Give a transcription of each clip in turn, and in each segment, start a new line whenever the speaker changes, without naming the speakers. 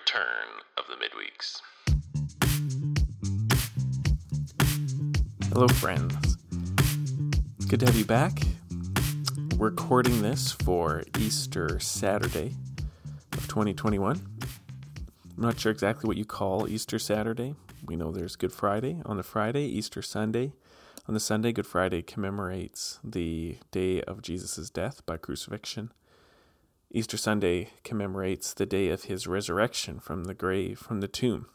return of the midweeks.
Hello, friends. Good to have you back. Recording this for Easter Saturday of 2021. I'm not sure exactly what you call Easter Saturday. We know there's Good Friday on the Friday, Easter Sunday. On the Sunday, Good Friday commemorates the day of Jesus' death by crucifixion. Easter Sunday commemorates the day of his resurrection from the grave, from the tomb.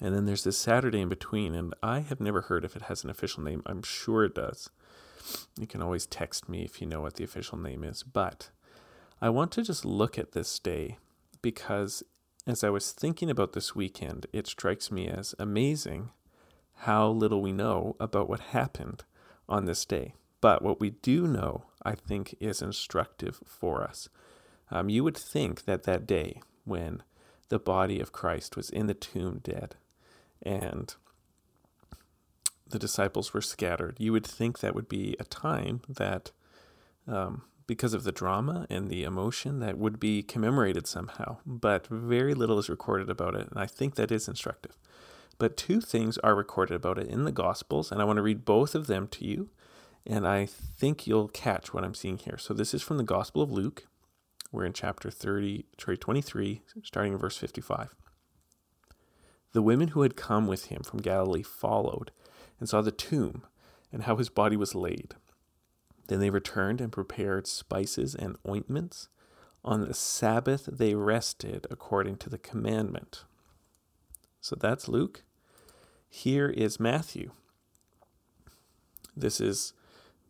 And then there's this Saturday in between, and I have never heard if it has an official name. I'm sure it does. You can always text me if you know what the official name is. But I want to just look at this day because as I was thinking about this weekend, it strikes me as amazing how little we know about what happened on this day. But what we do know, I think, is instructive for us. Um, you would think that that day when the body of Christ was in the tomb dead and the disciples were scattered, you would think that would be a time that, um, because of the drama and the emotion, that would be commemorated somehow. But very little is recorded about it, and I think that is instructive. But two things are recorded about it in the Gospels, and I want to read both of them to you, and I think you'll catch what I'm seeing here. So this is from the Gospel of Luke. We're in chapter 30, sorry, 23, starting in verse 55. The women who had come with him from Galilee followed and saw the tomb and how his body was laid. Then they returned and prepared spices and ointments. On the Sabbath they rested according to the commandment. So that's Luke. Here is Matthew. This is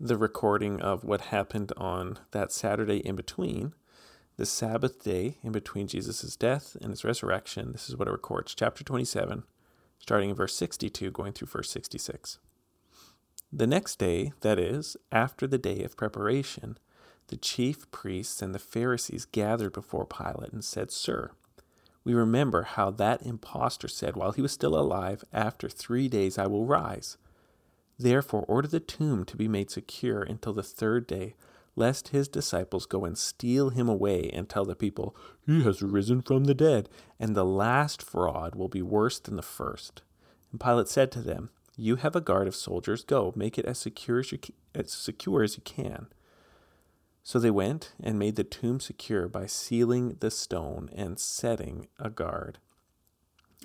the recording of what happened on that Saturday in between, the Sabbath day in between Jesus' death and his resurrection. This is what it records. Chapter 27, starting in verse 62, going through verse 66. The next day, that is, after the day of preparation, the chief priests and the Pharisees gathered before Pilate and said, Sir, we remember how that impostor said while he was still alive, After three days I will rise. Therefore, order the tomb to be made secure until the third day, lest his disciples go and steal him away and tell the people, He has risen from the dead, and the last fraud will be worse than the first. And Pilate said to them, You have a guard of soldiers, go, make it as secure as you, as secure as you can. So they went and made the tomb secure by sealing the stone and setting a guard.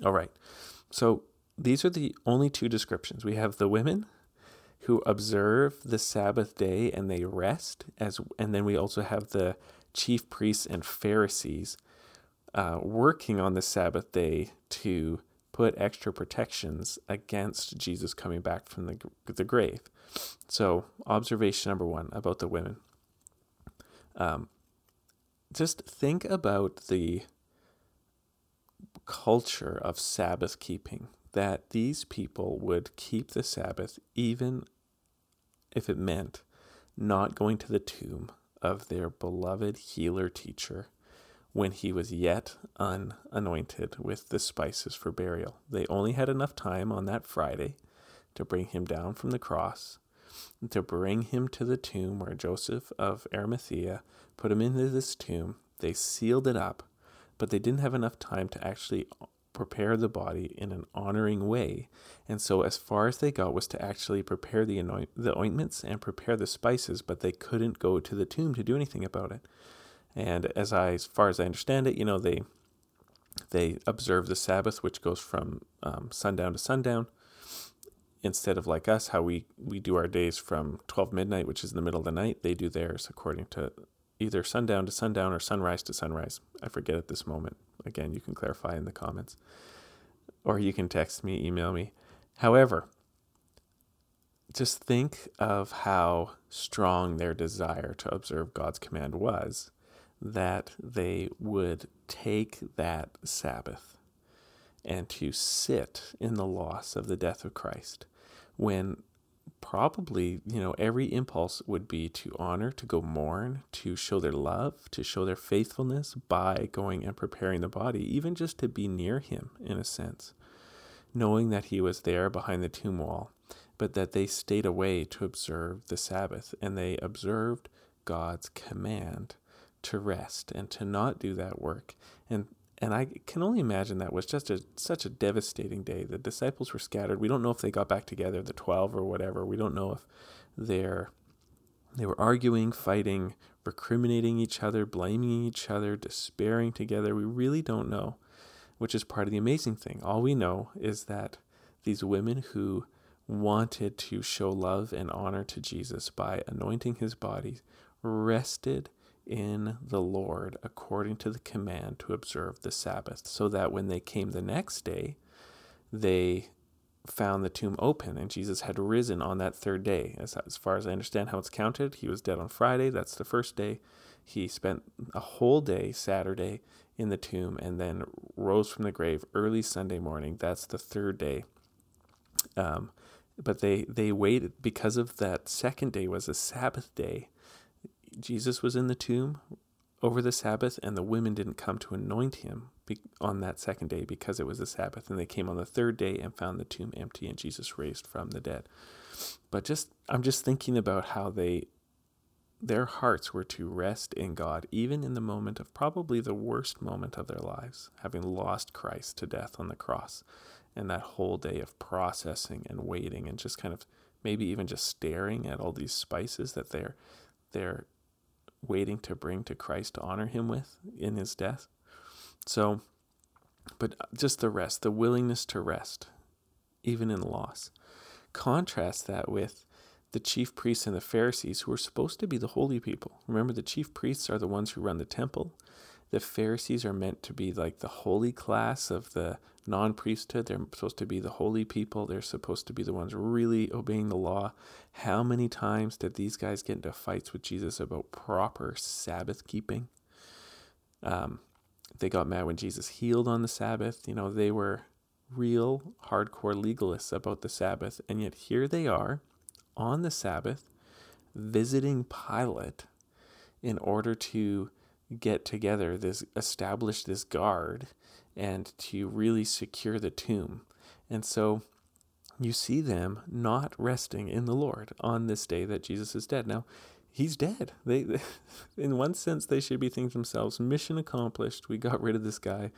All right. So these are the only two descriptions. We have the women who observe the Sabbath day and they rest as and then we also have the chief priests and Pharisees uh, working on the Sabbath day to put extra protections against Jesus coming back from the, the grave. So, observation number one about the women. Um, just think about the culture of Sabbath keeping, that these people would keep the Sabbath even if it meant not going to the tomb of their beloved healer teacher when he was yet unanointed with the spices for burial. They only had enough time on that Friday to bring him down from the cross to bring him to the tomb where Joseph of Arimathea put him into this tomb. They sealed it up, but they didn't have enough time to actually prepare the body in an honoring way. And so, as far as they got was to actually prepare the, anoint- the ointments and prepare the spices, but they couldn't go to the tomb to do anything about it. And as I, as far as I understand it, you know, they they observe the Sabbath, which goes from um, sundown to sundown instead of like us, how we, we do our days from 12 midnight, which is in the middle of the night, they do theirs according to either sundown to sundown or sunrise to sunrise. I forget at this moment. Again, you can clarify in the comments. Or you can text me, email me. However, just think of how strong their desire to observe God's command was that they would take that Sabbath and to sit in the loss of the death of Christ when probably, you know, every impulse would be to honor, to go mourn, to show their love, to show their faithfulness by going and preparing the body, even just to be near him in a sense, knowing that he was there behind the tomb wall, but that they stayed away to observe the Sabbath and they observed God's command to rest and to not do that work. And And I can only imagine that was just a, such a devastating day. The disciples were scattered. We don't know if they got back together, the 12 or whatever. We don't know if they're, they were arguing, fighting, recriminating each other, blaming each other, despairing together. We really don't know, which is part of the amazing thing. All we know is that these women who wanted to show love and honor to Jesus by anointing his body rested in the Lord according to the command to observe the Sabbath, so that when they came the next day, they found the tomb open and Jesus had risen on that third day. As, as far as I understand how it's counted, he was dead on Friday, that's the first day. He spent a whole day, Saturday, in the tomb and then rose from the grave early Sunday morning. That's the third day. Um, but they, they waited because of that second day was a Sabbath day Jesus was in the tomb over the Sabbath, and the women didn't come to anoint him on that second day because it was the Sabbath. And they came on the third day and found the tomb empty, and Jesus raised from the dead. But just, I'm just thinking about how they, their hearts were to rest in God, even in the moment of probably the worst moment of their lives, having lost Christ to death on the cross. And that whole day of processing and waiting and just kind of maybe even just staring at all these spices that they're they're waiting to bring to Christ to honor him with in his death. So, but just the rest, the willingness to rest, even in loss. Contrast that with the chief priests and the Pharisees, who are supposed to be the holy people. Remember, the chief priests are the ones who run the temple. The Pharisees are meant to be like the holy class of the non priesthood. They're supposed to be the holy people. They're supposed to be the ones really obeying the law. How many times did these guys get into fights with Jesus about proper Sabbath keeping? Um, they got mad when Jesus healed on the Sabbath. You know, they were real hardcore legalists about the Sabbath. And yet here they are on the Sabbath visiting Pilate in order to get together this establish this guard and to really secure the tomb. And so you see them not resting in the Lord on this day that Jesus is dead. Now, he's dead. They, they, in one sense, they should be thinking themselves, mission accomplished. We got rid of this guy.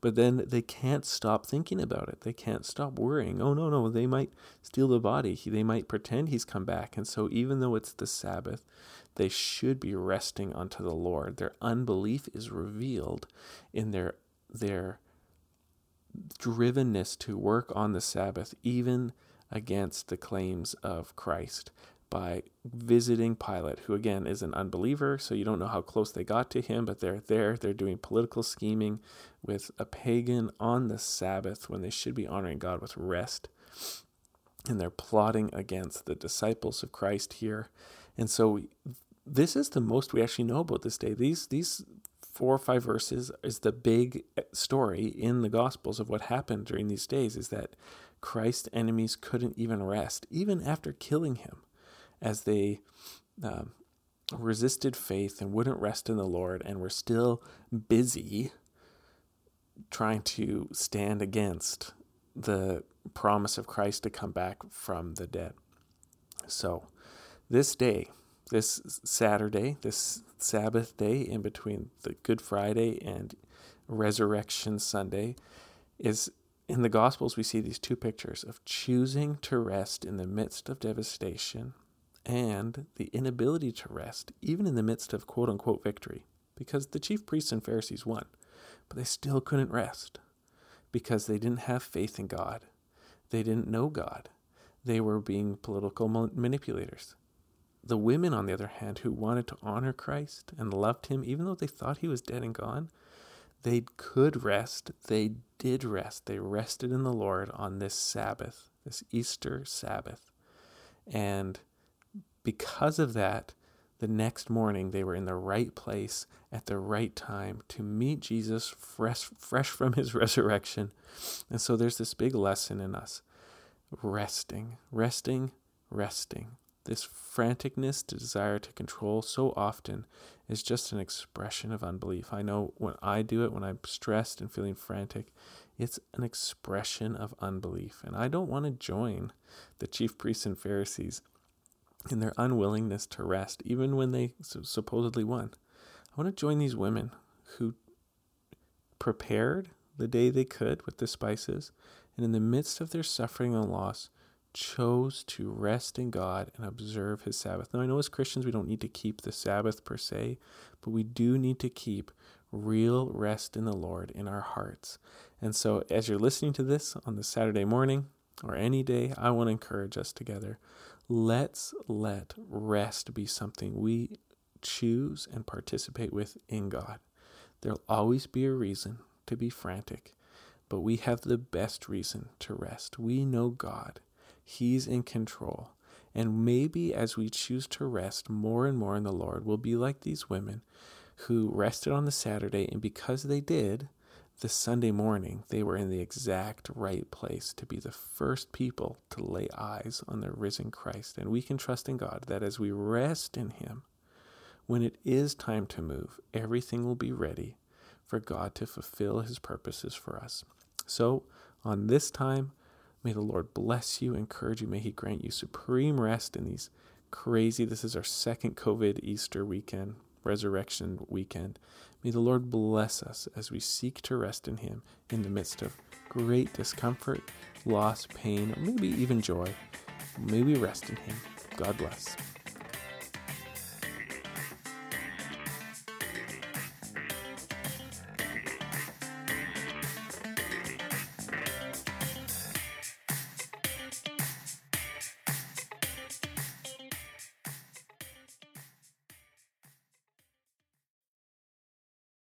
But then they can't stop thinking about it. They can't stop worrying. Oh, no, no, they might steal the body. He, They might pretend he's come back. And so, even though it's the Sabbath, they should be resting unto the Lord. Their unbelief is revealed in their their drivenness to work on the Sabbath, even against the claims of Christ, by visiting Pilate, who again is an unbeliever, so you don't know how close they got to him, but they're there. They're doing political scheming with a pagan on the Sabbath when they should be honoring God with rest. And they're plotting against the disciples of Christ here. And so this is the most we actually know about this day. These these four or five verses is the big story in the Gospels of what happened during these days is that Christ's enemies couldn't even rest, even after killing him, as they um, resisted faith and wouldn't rest in the Lord and were still busy trying to stand against the promise of Christ to come back from the dead. So, this day, this Saturday, this Sabbath day in between the Good Friday and Resurrection Sunday is in the Gospels, we see these two pictures of choosing to rest in the midst of devastation and the inability to rest, even in the midst of quote unquote victory, because the chief priests and Pharisees won, but they still couldn't rest because they didn't have faith in God. They didn't know God. They were being political manipulators. The women, on the other hand, who wanted to honor Christ and loved him, even though they thought he was dead and gone, they could rest. They did rest. They rested in the Lord on this Sabbath, this Easter Sabbath. And because of that, the next morning they were in the right place at the right time to meet Jesus fresh, fresh from his resurrection. And so there's this big lesson in us resting, resting, resting. This franticness, to desire to control, so often is just an expression of unbelief. I know when I do it, when I'm stressed and feeling frantic, it's an expression of unbelief. And I don't want to join the chief priests and Pharisees in their unwillingness to rest, even when they supposedly won. I want to join these women who prepared the day they could with the spices, and in the midst of their suffering and loss, chose to rest in God and observe his Sabbath. Now, I know as Christians we don't need to keep the Sabbath per se, but we do need to keep real rest in the Lord in our hearts. And so, as you're listening to this on the Saturday morning or any day, I want to encourage us together. Let's let rest be something we choose and participate with in God. There'll always be a reason to be frantic, but we have the best reason to rest. We know God, He's in control. And maybe as we choose to rest more and more in the Lord, we'll be like these women who rested on the Saturday, and because they did, the Sunday morning, they were in the exact right place to be the first people to lay eyes on the risen Christ. And we can trust in God that as we rest in Him, when it is time to move, everything will be ready for God to fulfill his purposes for us. So, on this time, may the Lord bless you, encourage you, may he grant you supreme rest in these crazy, this is our second COVID Easter weekend, resurrection weekend. May the Lord bless us as we seek to rest in him in the midst of great discomfort, loss, pain, maybe even joy. May we rest in him. God bless.